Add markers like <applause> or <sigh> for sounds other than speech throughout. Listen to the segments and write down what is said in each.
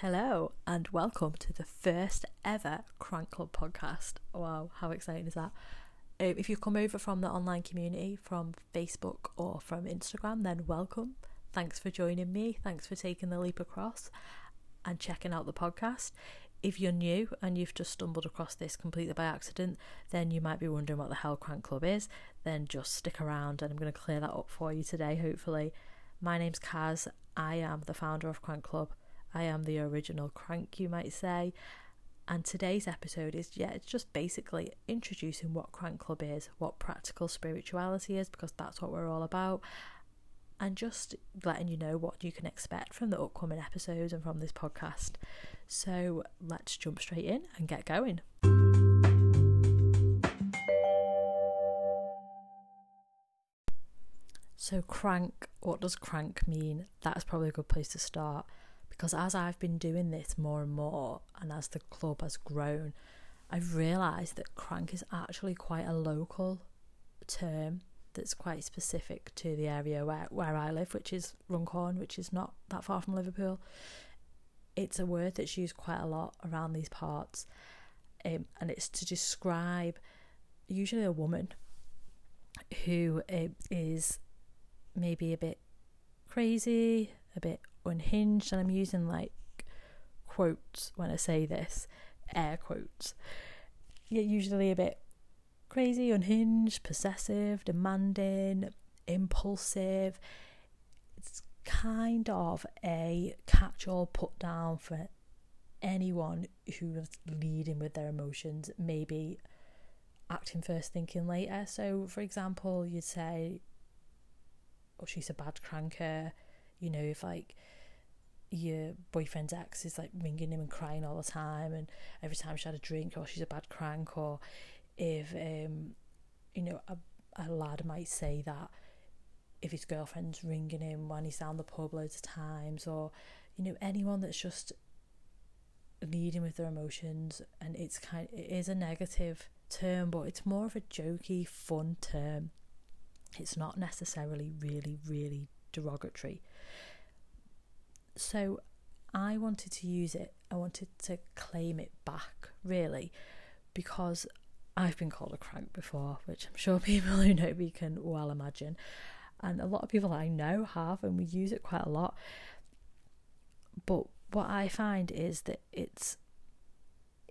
Hello, and welcome to the first ever Crank Club podcast. Wow, how exciting is that? Um, if you come over from the online community, from Facebook or from Instagram, then welcome. Thanks for joining me. Thanks for taking the leap across and checking out the podcast. If you're new and you've just stumbled across this completely by accident, then you might be wondering what the hell Crank Club is. Then just stick around and I'm going to clear that up for you today, hopefully. My name's Kaz. I am the founder of Crank Club. I am the original crank, you might say. And today's episode is, yeah, it's just basically introducing what Crank Club is, what practical spirituality is, because that's what we're all about, and just letting you know what you can expect from the upcoming episodes and from this podcast. So let's jump straight in and get going. So, crank, what does crank mean? That's probably a good place to start because as I've been doing this more and more, and as the club has grown, I've realised that crank is actually quite a local term that's quite specific to the area where, where I live, which is Runcorn, which is not that far from Liverpool. It's a word that's used quite a lot around these parts, um, and it's to describe usually a woman who uh, is maybe a bit crazy, a bit unhinged, and I'm using like quotes when I say this, air quotes. You're usually a bit crazy, unhinged, possessive, demanding, impulsive. It's kind of a catch all put down for anyone who is leading with their emotions, maybe acting first, thinking later. So, for example, you'd say, Oh, she's a bad cranker you know, if like your boyfriend's ex is like ringing him and crying all the time, and every time she had a drink, or she's a bad crank, or if um, you know, a, a lad might say that if his girlfriend's ringing him when he's down the pub loads of times, or you know, anyone that's just leading with their emotions, and it's kind, it is a negative term, but it's more of a jokey, fun term. It's not necessarily really, really derogatory. So I wanted to use it, I wanted to claim it back, really, because I've been called a crank before, which I'm sure <laughs> people who know me can well imagine. And a lot of people I know have, and we use it quite a lot. But what I find is that it's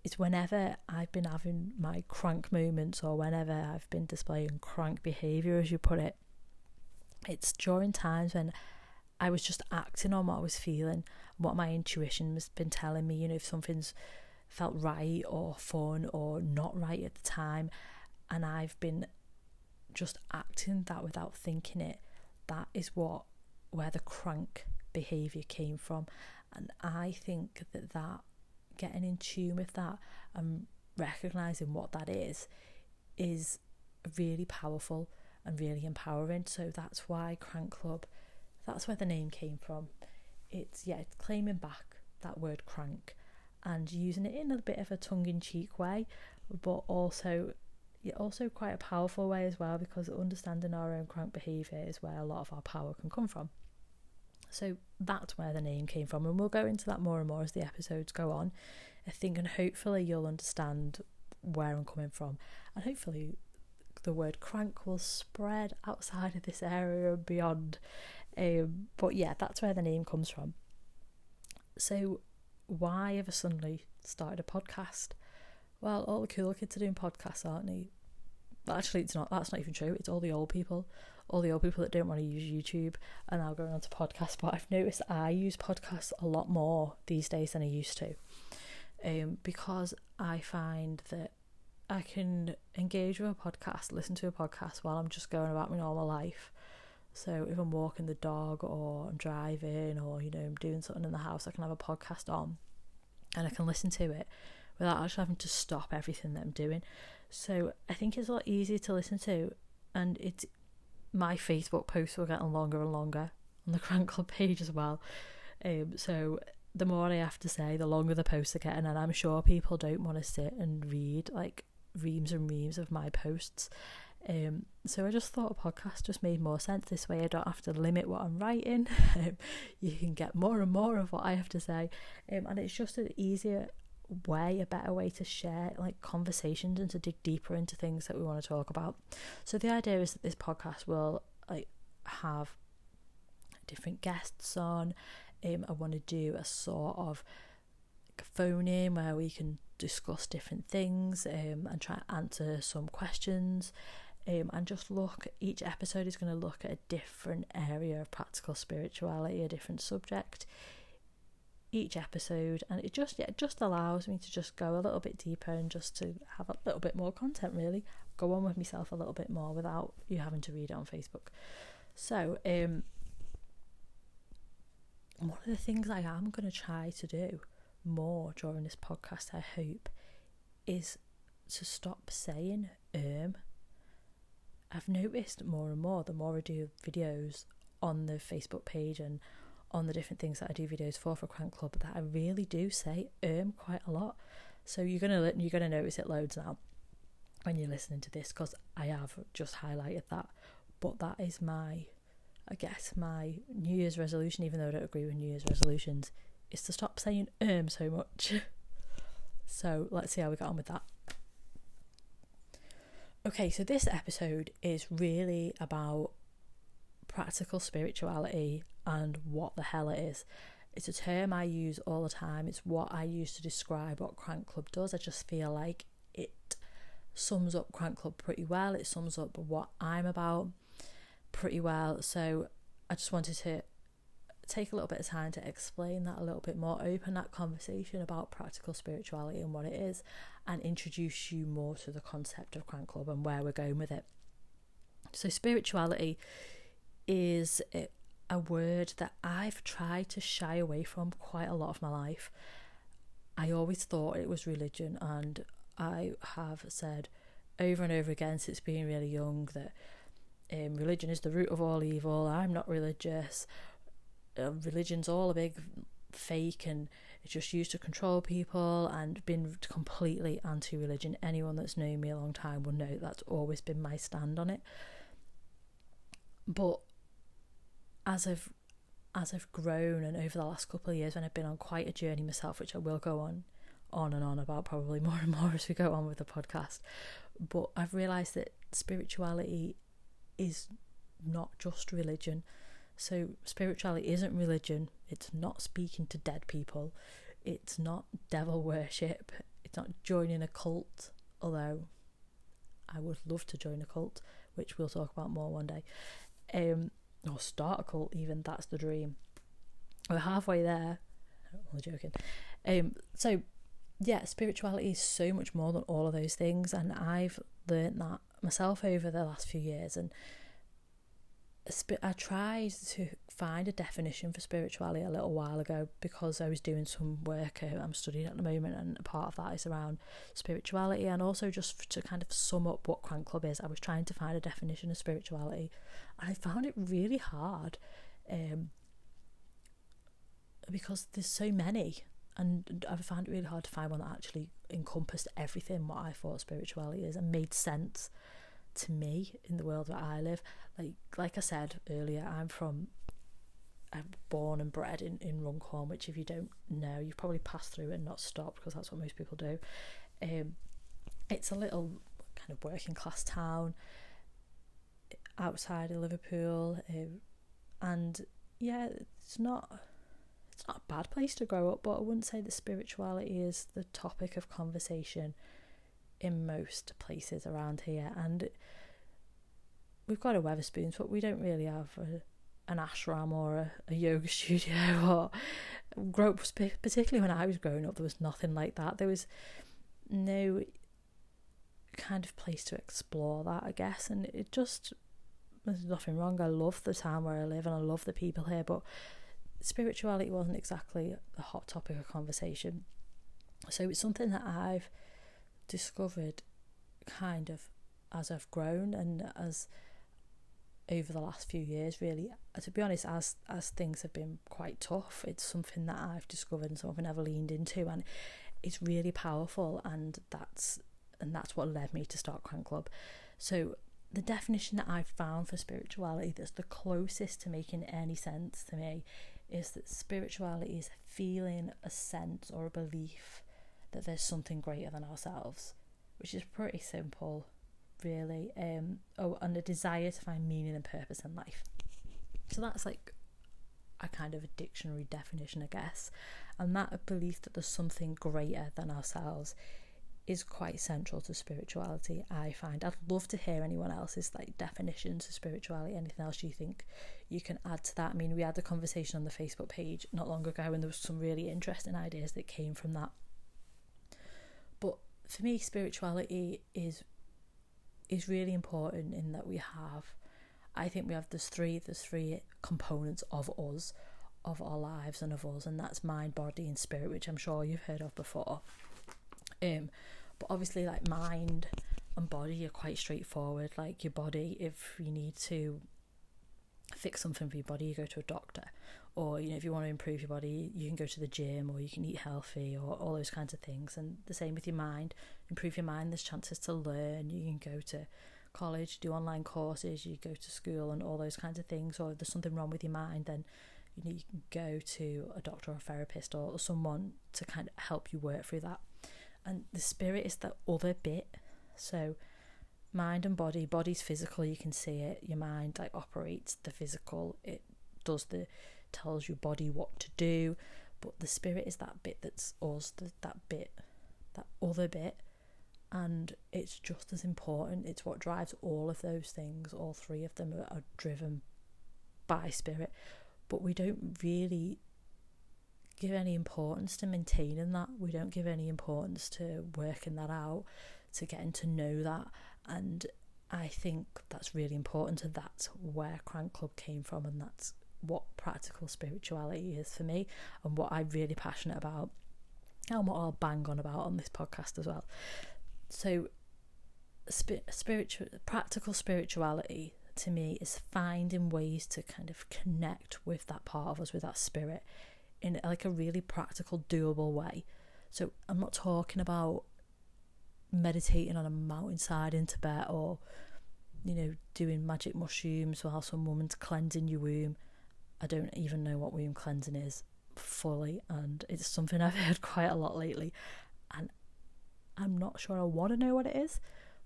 it's whenever I've been having my crank moments or whenever I've been displaying crank behaviour, as you put it, it's during times when I was just acting on what I was feeling, what my intuition has been telling me, you know, if something's felt right or fun or not right at the time, and I've been just acting that without thinking it, that is what where the crank behavior came from. And I think that that getting in tune with that and recognizing what that is is really powerful and really empowering. So that's why Crank Club, that's where the name came from. It's yeah, it's claiming back that word crank and using it in a bit of a tongue-in-cheek way, but also also quite a powerful way as well because understanding our own crank behaviour is where a lot of our power can come from. So that's where the name came from, and we'll go into that more and more as the episodes go on. I think, and hopefully, you'll understand where I'm coming from, and hopefully, the word crank will spread outside of this area and beyond. Um, but yeah, that's where the name comes from. So, why I suddenly started a podcast? Well, all the cool kids are doing podcasts, aren't they? Actually, it's not. That's not even true. It's all the old people, all the old people that don't want to use YouTube and now going on to podcasts. But I've noticed I use podcasts a lot more these days than I used to, um, because I find that I can engage with a podcast, listen to a podcast while I'm just going about my normal life. So if I'm walking the dog or I'm driving or you know I'm doing something in the house, I can have a podcast on and I can listen to it without actually having to stop everything that I'm doing. So I think it's a lot easier to listen to and it's my Facebook posts are getting longer and longer on the <laughs> Crank Club page as well. Um, so the more I have to say, the longer the posts are getting, and I'm sure people don't want to sit and read like reams and reams of my posts. Um, so I just thought a podcast just made more sense this way. I don't have to limit what I'm writing. <laughs> Um, you can get more and more of what I have to say, um, and it's just an easier way, a better way to share like conversations and to dig deeper into things that we want to talk about. So the idea is that this podcast will like have different guests on. Um, I want to do a sort of phone in where we can discuss different things um, and try to answer some questions. Um, and just look, each episode is going to look at a different area of practical spirituality, a different subject each episode and it just yeah, it just allows me to just go a little bit deeper and just to have a little bit more content really go on with myself a little bit more without you having to read it on Facebook so um one of the things I am going to try to do more during this podcast, I hope, is to stop saying um. I've noticed more and more the more I do videos on the Facebook page and on the different things that I do videos for for Crank Club that I really do say um quite a lot. So you're gonna you're gonna notice it loads now when you're listening to this because I have just highlighted that. But that is my, I guess my New Year's resolution. Even though I don't agree with New Year's resolutions, is to stop saying um so much. <laughs> so let's see how we get on with that. Okay, so this episode is really about practical spirituality and what the hell it is. It's a term I use all the time. It's what I use to describe what Crank Club does. I just feel like it sums up Crank Club pretty well. It sums up what I'm about pretty well. So I just wanted to take a little bit of time to explain that a little bit more, open that conversation about practical spirituality and what it is, and introduce you more to the concept of Crank Club and where we're going with it. So, spirituality is a word that I've tried to shy away from quite a lot of my life. I always thought it was religion, and I have said over and over again since being really young that um, religion is the root of all evil. I'm not religious uh, religion's all a big fake and it's just used to control people and been completely anti-religion. Anyone that's known me a long time will know that's always been my stand on it. But as I've as I've grown and over the last couple of years when I've been on quite a journey myself which I will go on on and on about probably <laughs> more and more as we go on with the podcast but I've realized that spirituality is not just religion so, spirituality isn't religion, it's not speaking to dead people, it's not devil worship, it's not joining a cult, although I would love to join a cult, which we'll talk about more one day. Um, or start a cult, even that's the dream. We're halfway there. I'm joking. Um, so yeah, spirituality is so much more than all of those things, and I've learned that myself over the last few years, and I tried to find a definition for spirituality a little while ago because I was doing some work uh, I'm studying at the moment, and a part of that is around spirituality, and also just to kind of sum up what Crank Club is. I was trying to find a definition of spirituality, and I found it really hard um, because there's so many, and I found it really hard to find one that actually encompassed everything what I thought spirituality is and made sense to me in the world where I live. Like like I said earlier, I'm from I'm born and bred in, in Runcorn, which if you don't know, you've probably passed through and not stopped because that's what most people do. Um, it's a little kind of working class town outside of Liverpool, um, and yeah, it's not it's not a bad place to grow up, but I wouldn't say that spirituality is the topic of conversation in most places around here, and we've got a Wetherspoons, but we don't really have a, an ashram or a, a yoga <laughs> studio. Or grow particularly when I was growing up, there was nothing like that. There was no kind of place to explore that, I guess, and it just there's nothing wrong. I love the town where I live, and I love the people here, but spirituality wasn't exactly a hot topic of conversation. So it's something that I've discovered kind of as I've grown and as over the last few years really. Uh, to be honest as as things have been quite tough it's something that I've discovered and something I've leaned into and it's really powerful and that's and that's what led me to start Crank Club. So the definition that I've found for spirituality that's the closest to making any sense to me is that spirituality is a feeling, a sense, or a belief that there's something greater than ourselves, which is pretty simple, really. Um, oh, and a desire to find meaning and purpose in life. So that's like a kind of a dictionary definition, I guess. And that belief that there's something greater than ourselves is quite central to spirituality, I find. I'd love to hear anyone else's like definitions of spirituality, anything else you think you can add to that. I mean, we had a conversation on the Facebook page not long ago and there was some really interesting ideas that came from that. For me, spirituality is is really important in that we have I think we have there's three there's three components of us, of our lives and of us, and that's mind, body, and spirit, which I'm sure you've heard of before. Um, but obviously, like mind and body are quite straightforward. Like your body, if you need to fix something for your body, you go to a doctor. Or, you know, if you want to improve your body, you can go to the gym or you can eat healthy or all those kinds of things. And the same with your mind. Improve your mind, there's chances to learn. You can go to college, do online courses, you go to school and all those kinds of things. Or if there's something wrong with your mind, then you know you can go to a doctor or a therapist or someone to kind of help you work through that and the spirit is the other bit so mind and body body's physical you can see it your mind like operates the physical it does the tells your body what to do but the spirit is that bit that's us that bit that other bit and it's just as important it's what drives all of those things all three of them are, are driven by spirit but we don't really give any importance to maintaining that. We don't give any importance to working that out, to getting to know that. And I think that's really important. And that's where Crank Club came from. And that's what practical spirituality is for me and what I'm really passionate about and what I'll bang on about on this podcast as well. So, spiritual, practical spirituality to me is finding ways to kind of connect with that part of us, with that spirit in like a really practical, doable way. So I'm not talking about meditating on a mountainside in Tibet or, you know, doing magic mushrooms while some woman's cleansing your womb. I don't even know what womb cleansing is fully, and it's something <laughs> I've heard quite a lot lately, and I'm not sure I want to know what it is.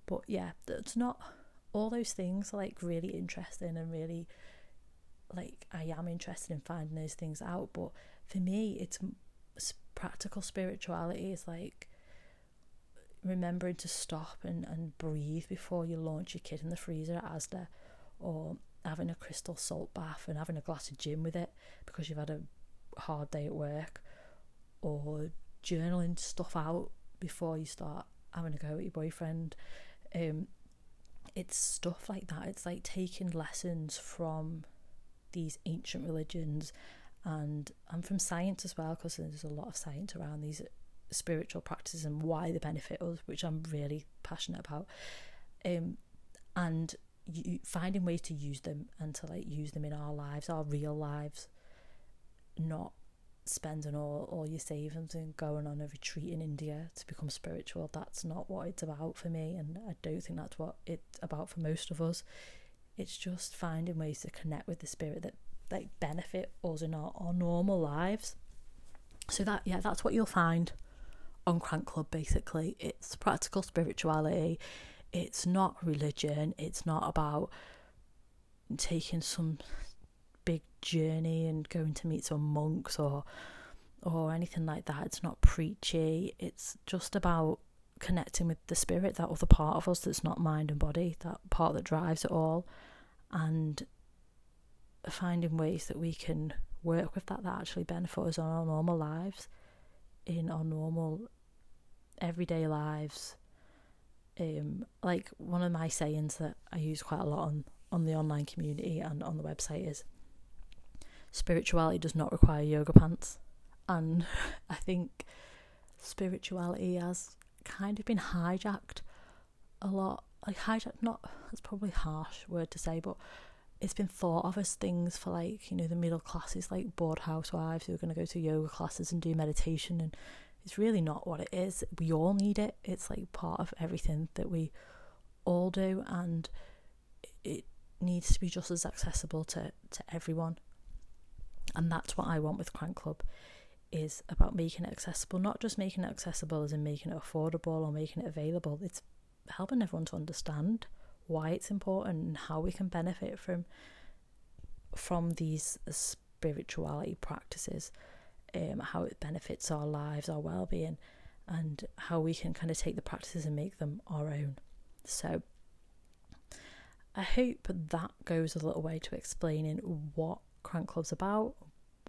But yeah, it's not all those things are like really interesting and really like I am interested in finding those things out, but for me, it's practical spirituality is like remembering to stop and, and breathe before you launch your kid in the freezer at Asda or having a crystal salt bath and having a glass of gin with it because you've had a hard day at work or journaling stuff out before you start having a go at your boyfriend um it's stuff like that it's like taking lessons from these ancient religions and I'm from science as well because there's a lot of science around these spiritual practices and why they benefit us, which I'm really passionate about. Um, and you, finding ways to use them and to like use them in our lives, our real lives, not spending all, all your savings and going on a retreat in India to become spiritual. That's not what it's about for me, and I don't think that's what it's about for most of us. It's just finding ways to connect with the spirit that like benefit us in our, our normal lives. So that yeah, that's what you'll find on Crank Club basically. It's practical spirituality. It's not religion. It's not about taking some big journey and going to meet some monks or or anything like that. It's not preachy. It's just about connecting with the spirit, that other part of us that's not mind and body, that part that drives it all, and finding ways that we can work with that that actually benefit us on our normal lives, in our normal everyday lives. Um, like one of my sayings that I use quite a lot on on the online community and on the website is spirituality does not require yoga pants, and <laughs> I think spirituality has kind of been hijacked a lot. Like hijacked, not that's probably harsh word to say, but it's been thought of as things for like you know the middle classes like bored housewives who are going to go to yoga classes and do meditation and it's really not what it is we all need it it's like part of everything that we all do and it needs to be just as accessible to, to everyone. And that's what I want with Crank Club is about making it accessible, not just making it accessible as in making it affordable or making it available. It's helping everyone to understand why it's important and how we can benefit from from these spirituality practices, um, how it benefits our lives, our well being, and how we can kind of take the practices and make them our own. So I hope that goes a little way to explaining what Crank Club's about,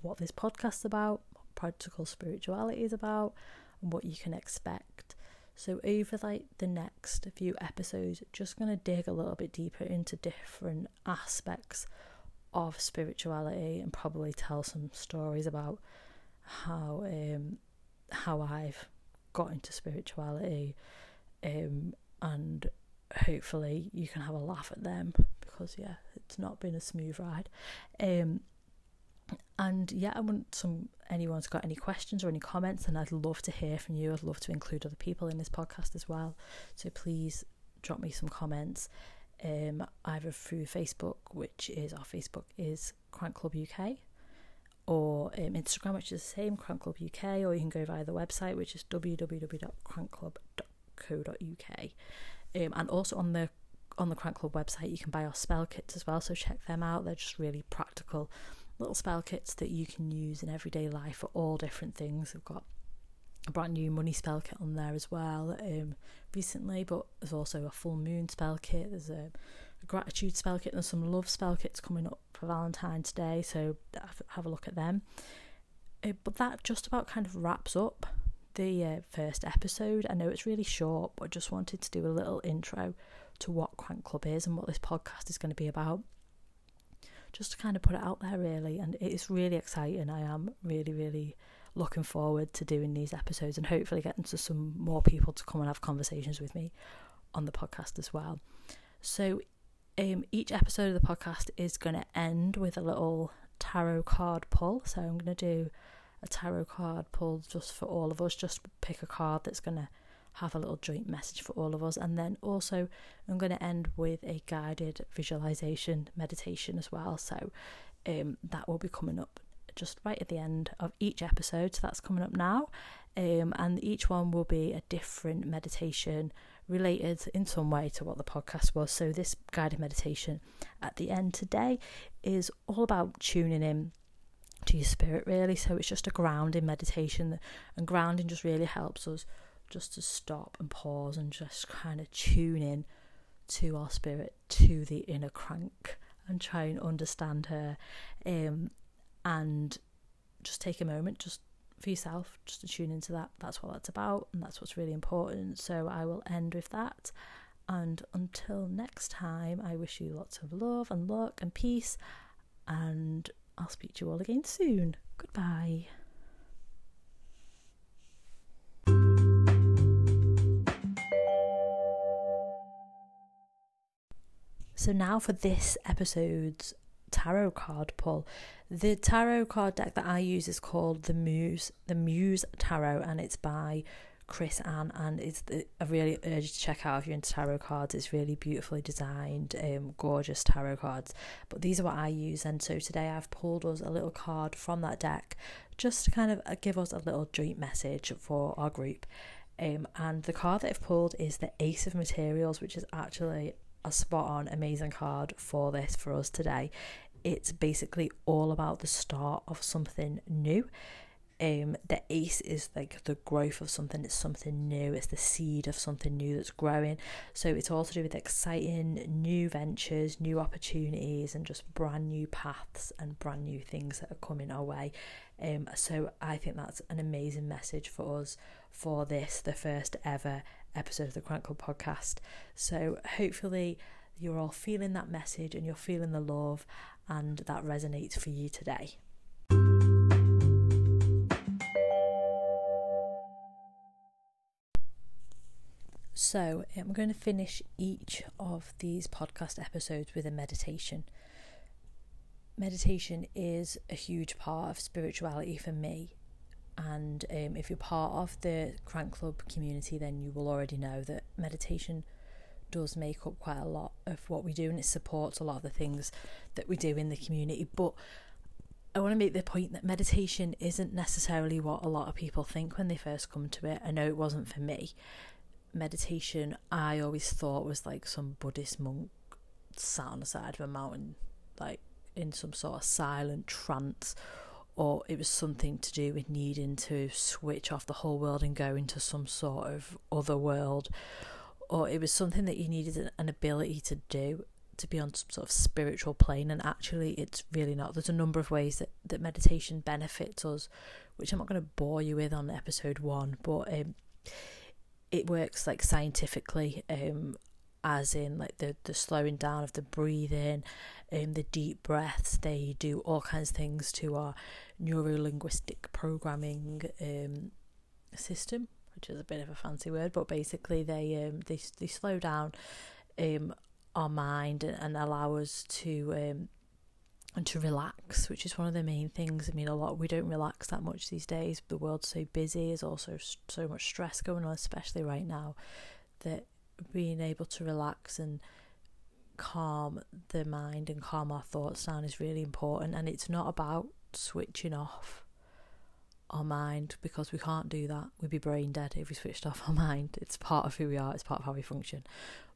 what this podcast's about, what practical spirituality is about, and what you can expect. So over like the next few episodes, just gonna dig a little bit deeper into different aspects of spirituality and probably tell some stories about how um how I've got into spirituality um and hopefully you can have a laugh at them because yeah it's not been a smooth ride um and yeah, I want some anyone's got any questions or any comments, and I'd love to hear from you. I'd love to include other people in this podcast as well. So please drop me some comments, um, either through Facebook, which is our Facebook is Crank Club UK, or um, Instagram, which is the same Crank Club UK, or you can go via the website, which is www.crankclub.co.uk. Um, and also on the on the Crank Club website, you can buy our spell kits as well. So check them out; they're just really practical little spell kits that you can use in everyday life for all different things. We've got a brand new money spell kit on there as well um, recently, but there's also a full moon spell kit. There's a, a gratitude spell kit and some love spell kits coming up for Valentine's Day, so have a look at them. Uh, but that just about kind of wraps up the uh, first episode. I know it's really short, but I just wanted to do a little intro to what Crank Club is and what this podcast is going to be about just to kind of put it out there really and it's really exciting i am really really looking forward to doing these episodes and hopefully getting to some more people to come and have conversations with me on the podcast as well so um, each episode of the podcast is going to end with a little tarot card pull so i'm going to do a tarot card pull just for all of us just pick a card that's going to have a little joint message for all of us. And then also, I'm going to end with a guided visualization meditation as well. So, um, that will be coming up just right at the end of each episode. So, that's coming up now. Um, and each one will be a different meditation related in some way to what the podcast was. So, this guided meditation at the end today is all about tuning in to your spirit, really. So, it's just a grounding meditation, and grounding just really helps us just to stop and pause and just kind of tune in to our spirit, to the inner crank, and try and understand her. Um, and just take a moment, just for yourself, just to tune into that. That's what that's about, and that's what's really important. So I will end with that. And until next time, I wish you lots of love and luck and peace. And I'll speak to you all again soon. Goodbye. So now for this episode's tarot card pull. The tarot card deck that I use is called the Muse, the Muse Tarot, and it's by Chris-Anne, and it's the, I really urge you to check out if you're into tarot cards. It's really beautifully designed, um, gorgeous tarot cards. But these are what I use, and so today I've pulled us a little card from that deck, just to kind of uh, give us a little joint message for our group. Um, and the card that I've pulled is the Ace of Materials, which is actually a spot on amazing card for this for us today. It's basically all about the start of something new. Um, the ace is like the growth of something, it's something new, it's the seed of something new that's growing. So it's all to do with exciting new ventures, new opportunities, and just brand new paths and brand new things that are coming our way. Um, so I think that's an amazing message for us for this, the first ever episode of the Crank Club podcast. So hopefully you're all feeling that message and you're feeling the love and that resonates for you today. So, I'm going to finish each of these podcast episodes with a meditation. Meditation is a huge part of spirituality for me and um, if you're part of the Crank Club community, then you will already know that meditation does make up quite a lot of what we do and it supports a lot of the things that we do in the community. But I want to make the point that meditation isn't necessarily what a lot of people think when they first come to it. I know it wasn't for me. Meditation, I always thought was like some Buddhist monk sat on the side of a mountain, like in some sort of silent trance, or it was something to do with needing to switch off the whole world and go into some sort of other world, or it was something that you needed an ability to do to be on some sort of spiritual plane and actually it's really not. There's a number of ways that, that meditation benefits us which i'm not going to bore you with on episode one but um, it works like scientifically um, as in like the, the slowing down of the breathing um, the deep breaths they do all kinds of things to our neuro-linguistic programming um, system which is a bit of a fancy word but basically they um, they, they slow down um, our mind and, allow us to um, and to relax, which is one of the main things. I mean, a lot we don't relax that much these days. The world's so busy. There's also so much stress going on, especially right now. That being able to relax and calm the mind and calm our thoughts down is really important. And it's not about switching off our mind because we can't do that. We'd be brain dead if we switched off <laughs> our mind. It's part of who we are. It's part of how we function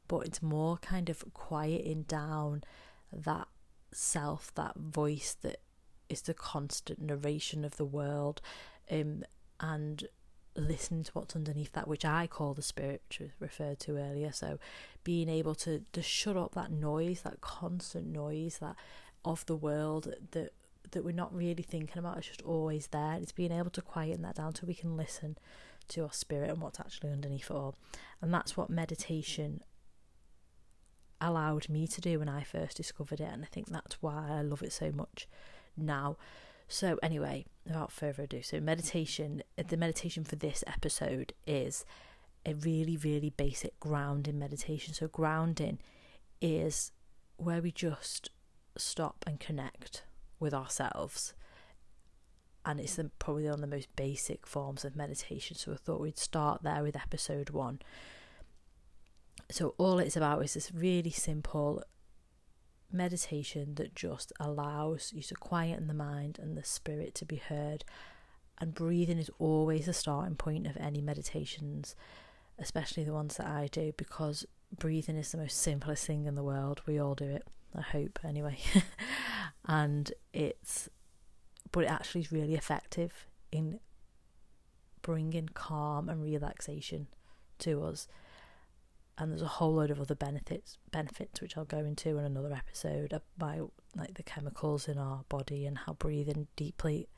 but it's more kind of quieting down that self, that voice that is the constant narration of the world, um, and listening to what's underneath that, which I call the spirit, which was referred to earlier. So, being able to to shut up that noise, that constant noise, that of the world that that we're not really thinking about. It's just always there. It's being able to quieten that down so we can listen to our spirit and what's actually underneath it all. And that's what meditation allowed me to do when I first discovered it, and I think that's why I love it so much now. So, anyway, without further ado, so meditation, the meditation for this episode is a really, really basic grounding meditation. So, grounding is where we just stop and connect with ourselves. And it's the, probably one of the most basic forms of meditation. So, I thought we'd start there with episode one. So, all it's about is this really simple meditation that just allows you to quieten the mind and the spirit to be heard. And breathing is always the starting point of any meditations, especially the ones that I do, because breathing is the most simplest thing in the world. We all do it, I hope, anyway. <laughs> and it's, but it actually is really effective in bringing calm and relaxation to us and there's a whole load of other benefits benefits which I'll go into in another episode about like the chemicals in our body and how breathing deeply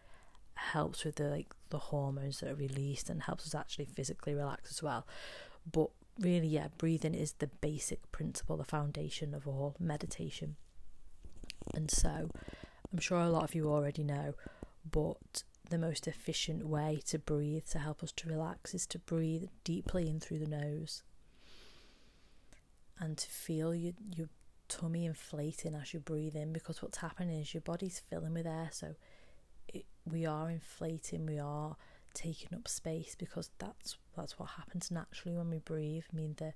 helps with the like the hormones that are released and helps us actually physically relax as well. But really, yeah, breathing is the basic principle, the foundation of all meditation. And so, I'm sure a lot of you already know, but the most efficient way to breathe to help us to relax is to breathe deeply in through the nose and to feel your, your tummy inflating as you breathe in because what's happening is your body's filling with air so it, we are inflating we are taking up space because that's that's what happens naturally when we breathe I mean the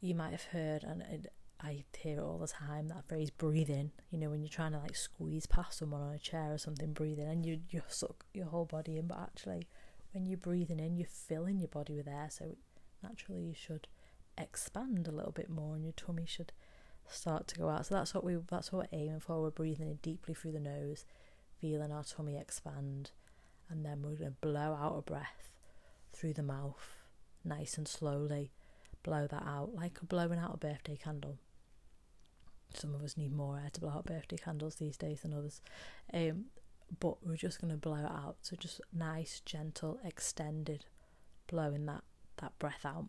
you might have heard and I hear it all the time that phrase breathing you know when you're trying to like squeeze past someone on a chair or something breathing and you you suck your whole body in but actually when you're breathing in you're filling your body with air so naturally you should expand a little bit more and your tummy should start to go out. So that's what we that's what we're aiming for. We're breathing in deeply through the nose, feeling our tummy expand, and then we're gonna blow out a breath through the mouth, nice and slowly. Blow that out like blowing out a birthday candle. Some of us need more air to blow out birthday candles these days than others. Um, but we're just gonna blow it out. So just nice, gentle, extended blowing that that breath out.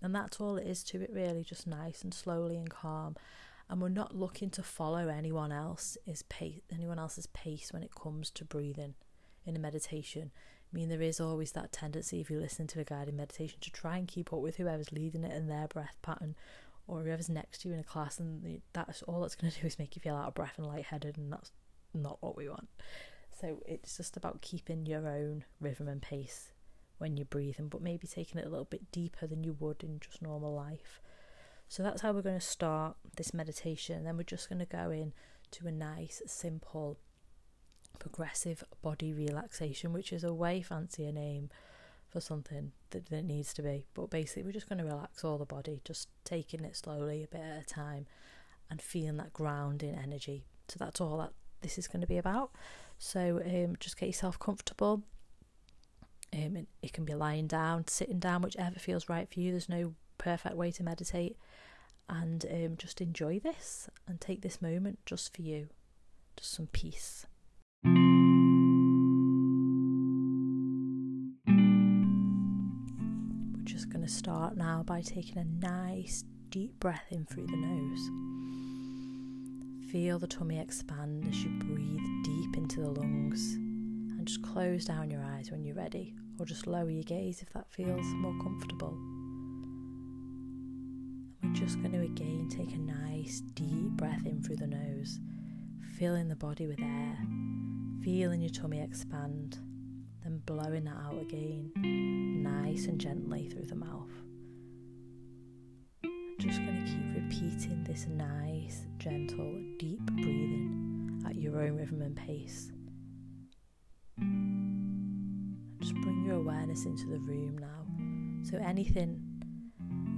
And that's all it is to it, really, just nice and slowly and calm. And we're not looking to follow anyone else's pace, anyone else's pace when it comes to breathing in a meditation. I mean, there is always that tendency, if you listen to a guided meditation, to try and keep up with whoever's leading it and their breath pattern, or whoever's next to you in a class, and that's all that's going <laughs> to do is make you feel out of breath and lightheaded, and that's not what we want. So it's just about keeping your own rhythm and pace when you're breathing, but maybe taking it a little bit deeper than you would in just normal life. So that's how we're going to start this meditation. Then we're just going to go in to a nice, simple, progressive body relaxation, which is a way fancier name for something that, that needs to be. But basically, we're just going to relax all the body, just taking it slowly, a bit at a time, and feeling that grounding energy. So that's all that this is going to be about. So um, just get yourself comfortable. Um, it can be lying down, sitting down, whichever feels right for you. There's no perfect way to meditate. And um, just enjoy this and take this moment just for you, just some peace. Going to start now by taking a nice deep breath in through the nose. Feel the tummy expand as you breathe deep into the lungs. And just close down your eyes when you're ready, or just lower your gaze if that feels more comfortable. We're just going to again take a nice deep breath in through the nose, filling the body with air, feeling your tummy expand, then blowing that out again, nice and gently through the mouth I'm just going to keep repeating this nice, gentle, deep breathing at your own rhythm and pace. Just bring your awareness into the room now. So, anything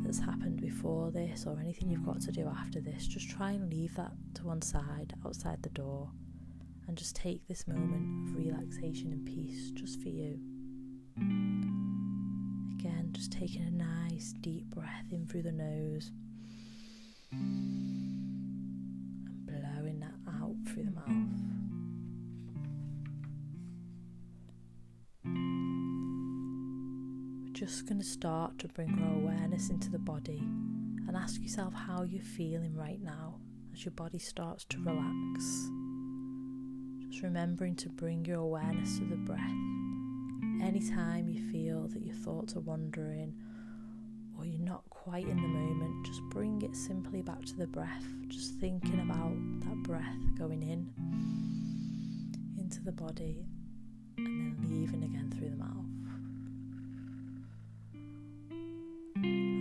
that's happened before this or anything you've got to do after this, just try and leave that to one side outside the door and just take this moment of relaxation and peace just for you. Again, just taking a nice deep breath in through the nose and blowing that out through the mouth. We're just going to start to bring our awareness into the body and ask yourself how you're feeling right now as your body starts to relax. Just remembering to bring your awareness to the breath Anytime you feel that your thoughts are wandering or you're not quite in the moment, just bring it simply back to the breath, just thinking about that breath going in into the body and then leaving again through the mouth.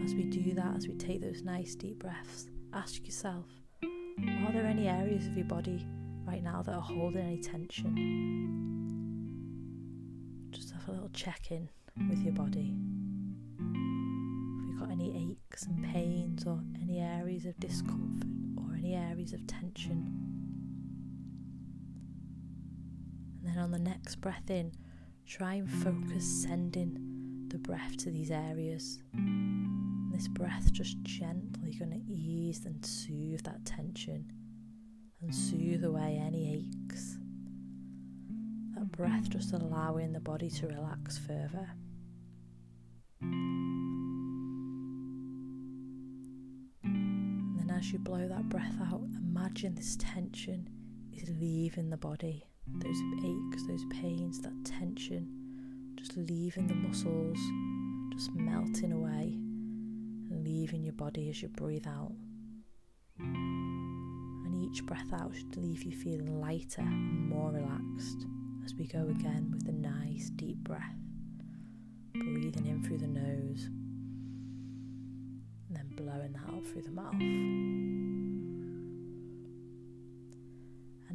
As we do that, as we take those nice deep breaths, ask yourself are there any areas of your body right now that are holding any tension? Just have a little check in with your body. If you've got any aches and pains, or any areas of discomfort, or any areas of tension. And then on the next breath in, try and focus sending the breath to these areas. And this breath just gently going to ease and soothe that tension and soothe away any aches That breath, just allowing the body to relax further. And then as you blow that breath out, imagine this tension is leaving the body. Those aches, those pains, that tension, just leaving the muscles, just melting away and leaving your body as you breathe out. Each breath out should leave you feeling lighter and more relaxed as we go again with a nice deep breath, breathing in through the nose and then blowing that out through the mouth. And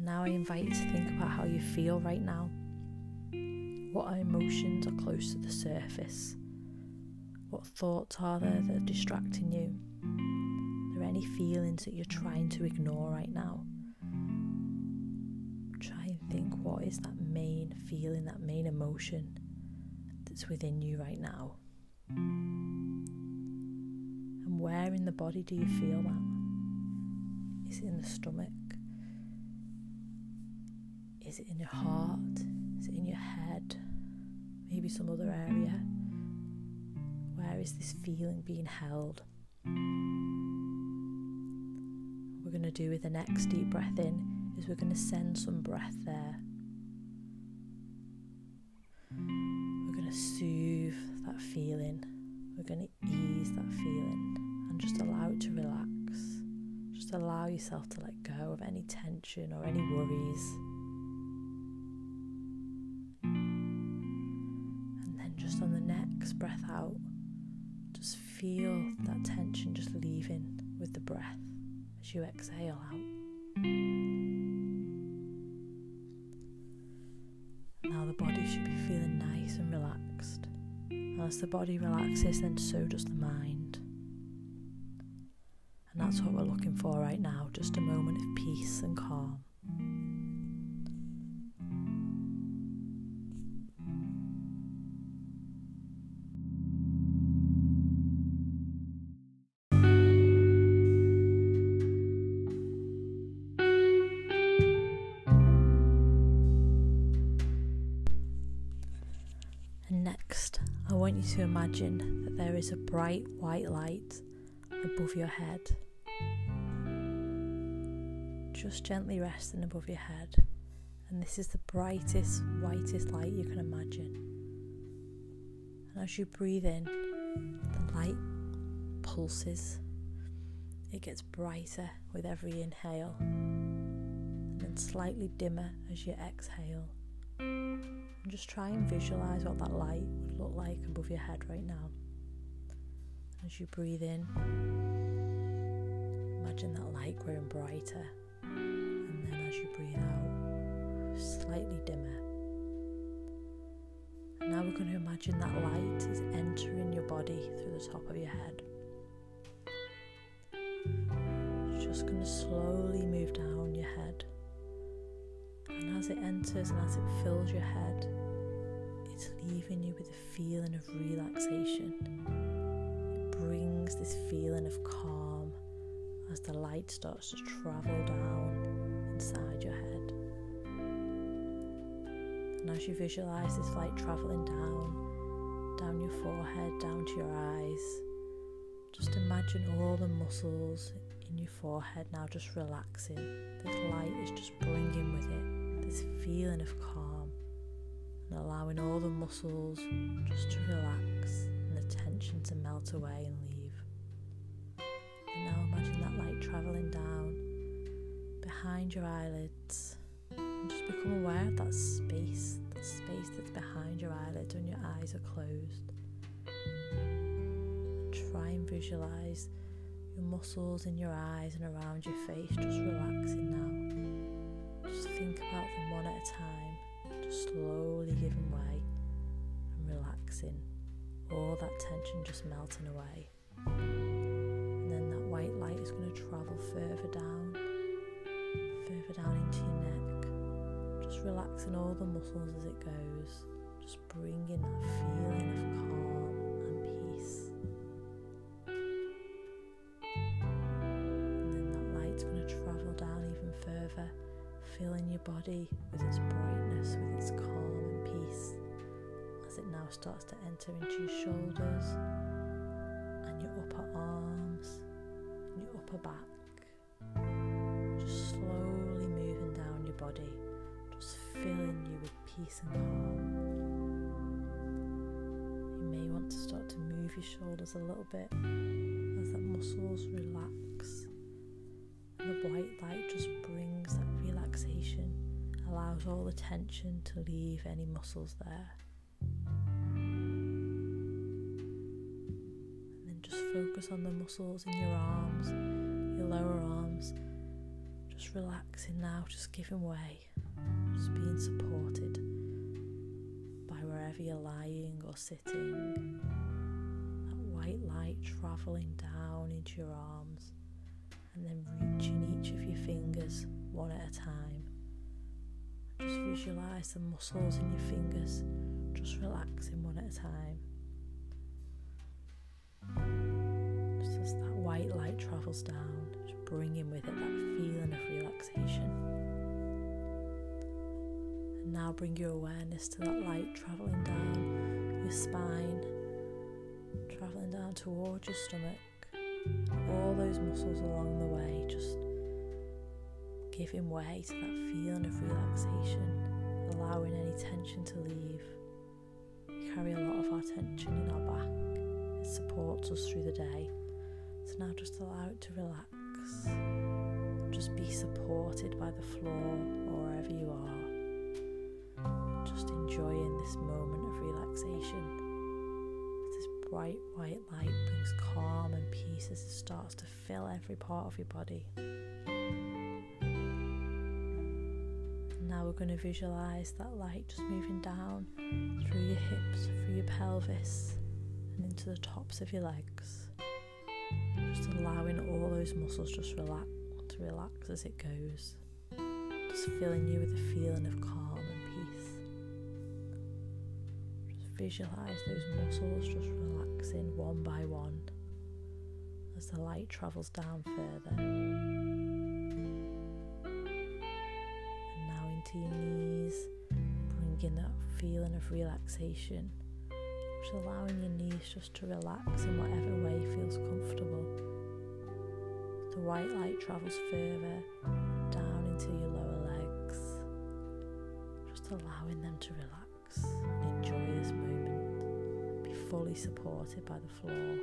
now I invite you to think about how you feel right now. What emotions are close to the surface? What thoughts are there that are distracting you? Any feelings that you're trying to ignore right now? Try and think what is that main feeling, that main emotion that's within you right now? And where in the body do you feel that? Is it in the stomach? Is it in your heart? Is it in your head? Maybe some other area? Where is this feeling being held? We're going to do with the next deep breath in is we're going to send some breath there We're going to soothe that feeling. We're going to ease that feeling and just allow it to relax. Just allow yourself to let go of any tension or any worries. And then just on the next breath out, just feel that tension just leaving, with the breath as you exhale out. Now the body should be feeling nice and relaxed. And as the body relaxes, then so does the mind. And that's what we're looking for right now just a moment of peace and calm. Bright white light above your head. Just gently resting above your head. And this is the brightest, whitest light you can imagine. And as you breathe in, the light pulses. It gets brighter with every inhale, and then slightly dimmer as you exhale. And just try and visualize what that light would look like above your head right now. As you breathe in, imagine that light growing brighter, and then as you breathe out, slightly dimmer. And now we're going to imagine that light is entering your body through the top of your head. It's just going to slowly move down your head. And as it enters and as it fills your head, it's leaving you with a feeling of relaxation. Brings this feeling of calm as the light starts to travel down inside your head. And as you visualize this light traveling down, down your forehead, down to your eyes, just imagine all the muscles in your forehead now just relaxing. This light is just bringing with it this feeling of calm and allowing all the muscles just to relax and the tension to melt away and leave. And now imagine that light travelling down behind your eyelids and just become aware of that space, that space that's behind your eyelids when your eyes are closed. Try and visualize your muscles in your eyes and around your face just relaxing now. Just think about them one at a time, just slowly giving way and relaxing. All that tension just melting away. White light is going to travel further down, further down into your neck. Just relaxing all the muscles as it goes, just bringing that feeling of calm and peace. And then that light's going to travel down even further, filling your body with its brightness, with its calm and peace, as it now starts to enter into your shoulders and your upper arms upper back. Just slowly moving down your body, just filling you with peace and calm. You may want to start to move your shoulders a little bit as the muscles relax. And the white light just brings that relaxation, allows all the tension to leave any muscles there. Focus on the muscles in your arms, your lower arms, just relaxing now, just giving way, just being supported by wherever you're lying or sitting. That white light traveling down into your arms and then reaching each of your fingers one at a time. Just visualize the muscles in your fingers just relaxing one at a time. White light travels down, bringing with it that feeling of relaxation. And now bring your awareness to that light traveling down your spine, traveling down towards your stomach, all those muscles along the way, just giving way to that feeling of relaxation, allowing any tension to leave. We carry a lot of our tension in our back, it supports us through the day. Now just allow it to relax. Just be supported by the floor or wherever you are. Just enjoying this moment of relaxation. This bright white light brings calm and peace as it starts to fill every part of your body. now we're going to visualize that light just moving down through your hips, through your pelvis, and into the tops of your legs. Just allowing all those muscles just relax to relax as it goes. Just filling you with a feeling of calm and peace. Just visualize those muscles just relaxing one by one as the light travels down further. And now into your knees, bringing that feeling of relaxation, just allowing your knees just to relax in whatever way feels comfortable. The white light travels further down into your lower legs, just allowing them to relax and enjoy this moment, be fully supported by the floor.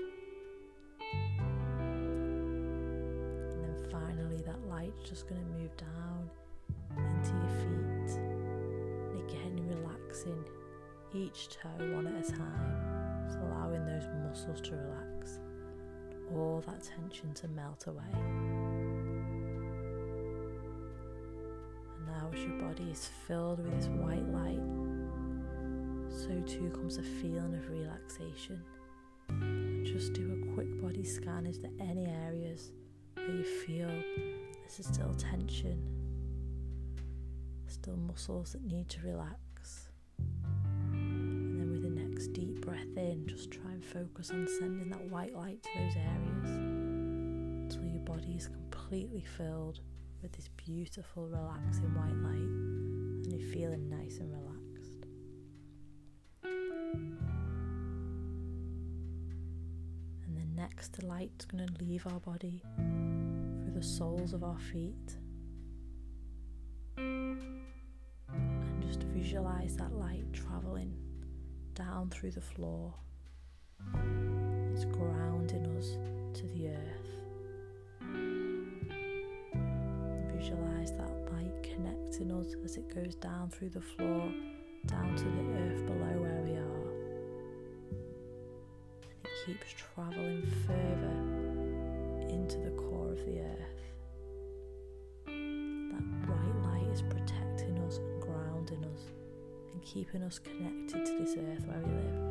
And then finally, that light's just going to move down into your feet. And again, relaxing each toe one at a time, just allowing those muscles to relax, all that tension to melt away. And now, as your body is filled with this white light, so too comes a feeling of relaxation. Just do a quick body scan Is there any areas where you feel there's still tension still muscles that need to relax. Deep breath in, just try and focus on sending that white light to those areas until your body is completely filled with this beautiful, relaxing white light and you're feeling nice and relaxed. And then next, the light's going to leave our body through the soles of our feet through the floor. It's grounding us to the earth. Visualize that light connecting us as it goes down through the floor, down to the earth below where we are. And it keeps traveling further into the core of the earth. Keeping us connected to this earth where we live.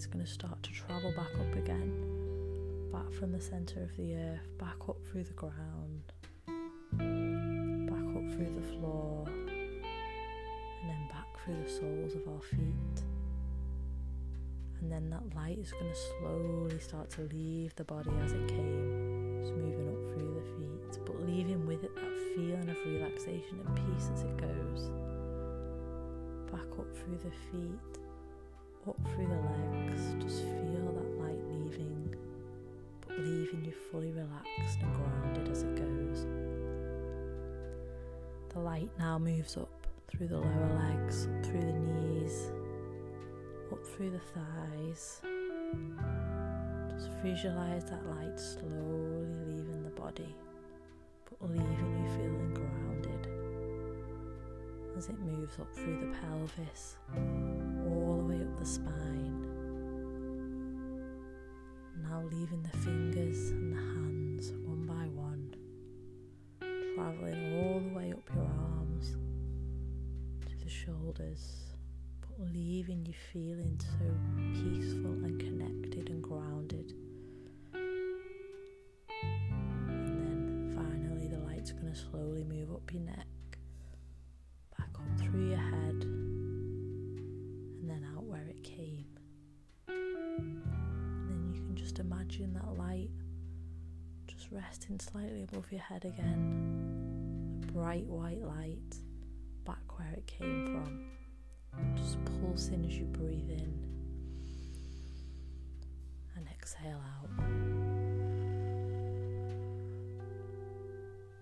Light's going to start to travel back up again, back from the centre of the earth, back up through the ground, back up through the floor, and then back through the soles of our feet. And then that light is going to slowly start to leave the body as it came, just moving up through the feet, but leaving with it that feeling of relaxation and peace as it goes. Back up through the feet, up through the legs, just feel that light leaving, but leaving you fully relaxed and grounded as it goes. The light now moves up through the lower legs, up through the knees up through the thighs. Just visualize that light slowly leaving the body, but leaving you feeling grounded as it moves up through the pelvis, up the spine. Now leaving the fingers and the hands one by one, traveling all the way up your arms to the shoulders but leaving you feeling so peaceful and connected and grounded. And then finally, the light's going to slowly move up your neck, that light just resting slightly above your head again. The bright white light back where it came from. Just pulsing as you breathe in and exhale out.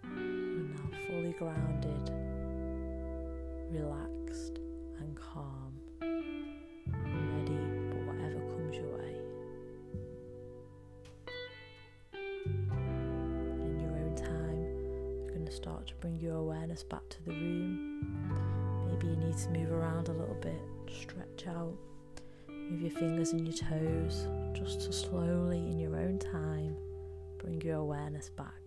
And now fully grounded, relaxed, bring your awareness back to the room. Maybe you need to move around a little bit, stretch out, move your fingers and your toes, just to slowly, in your own time, bring your awareness back.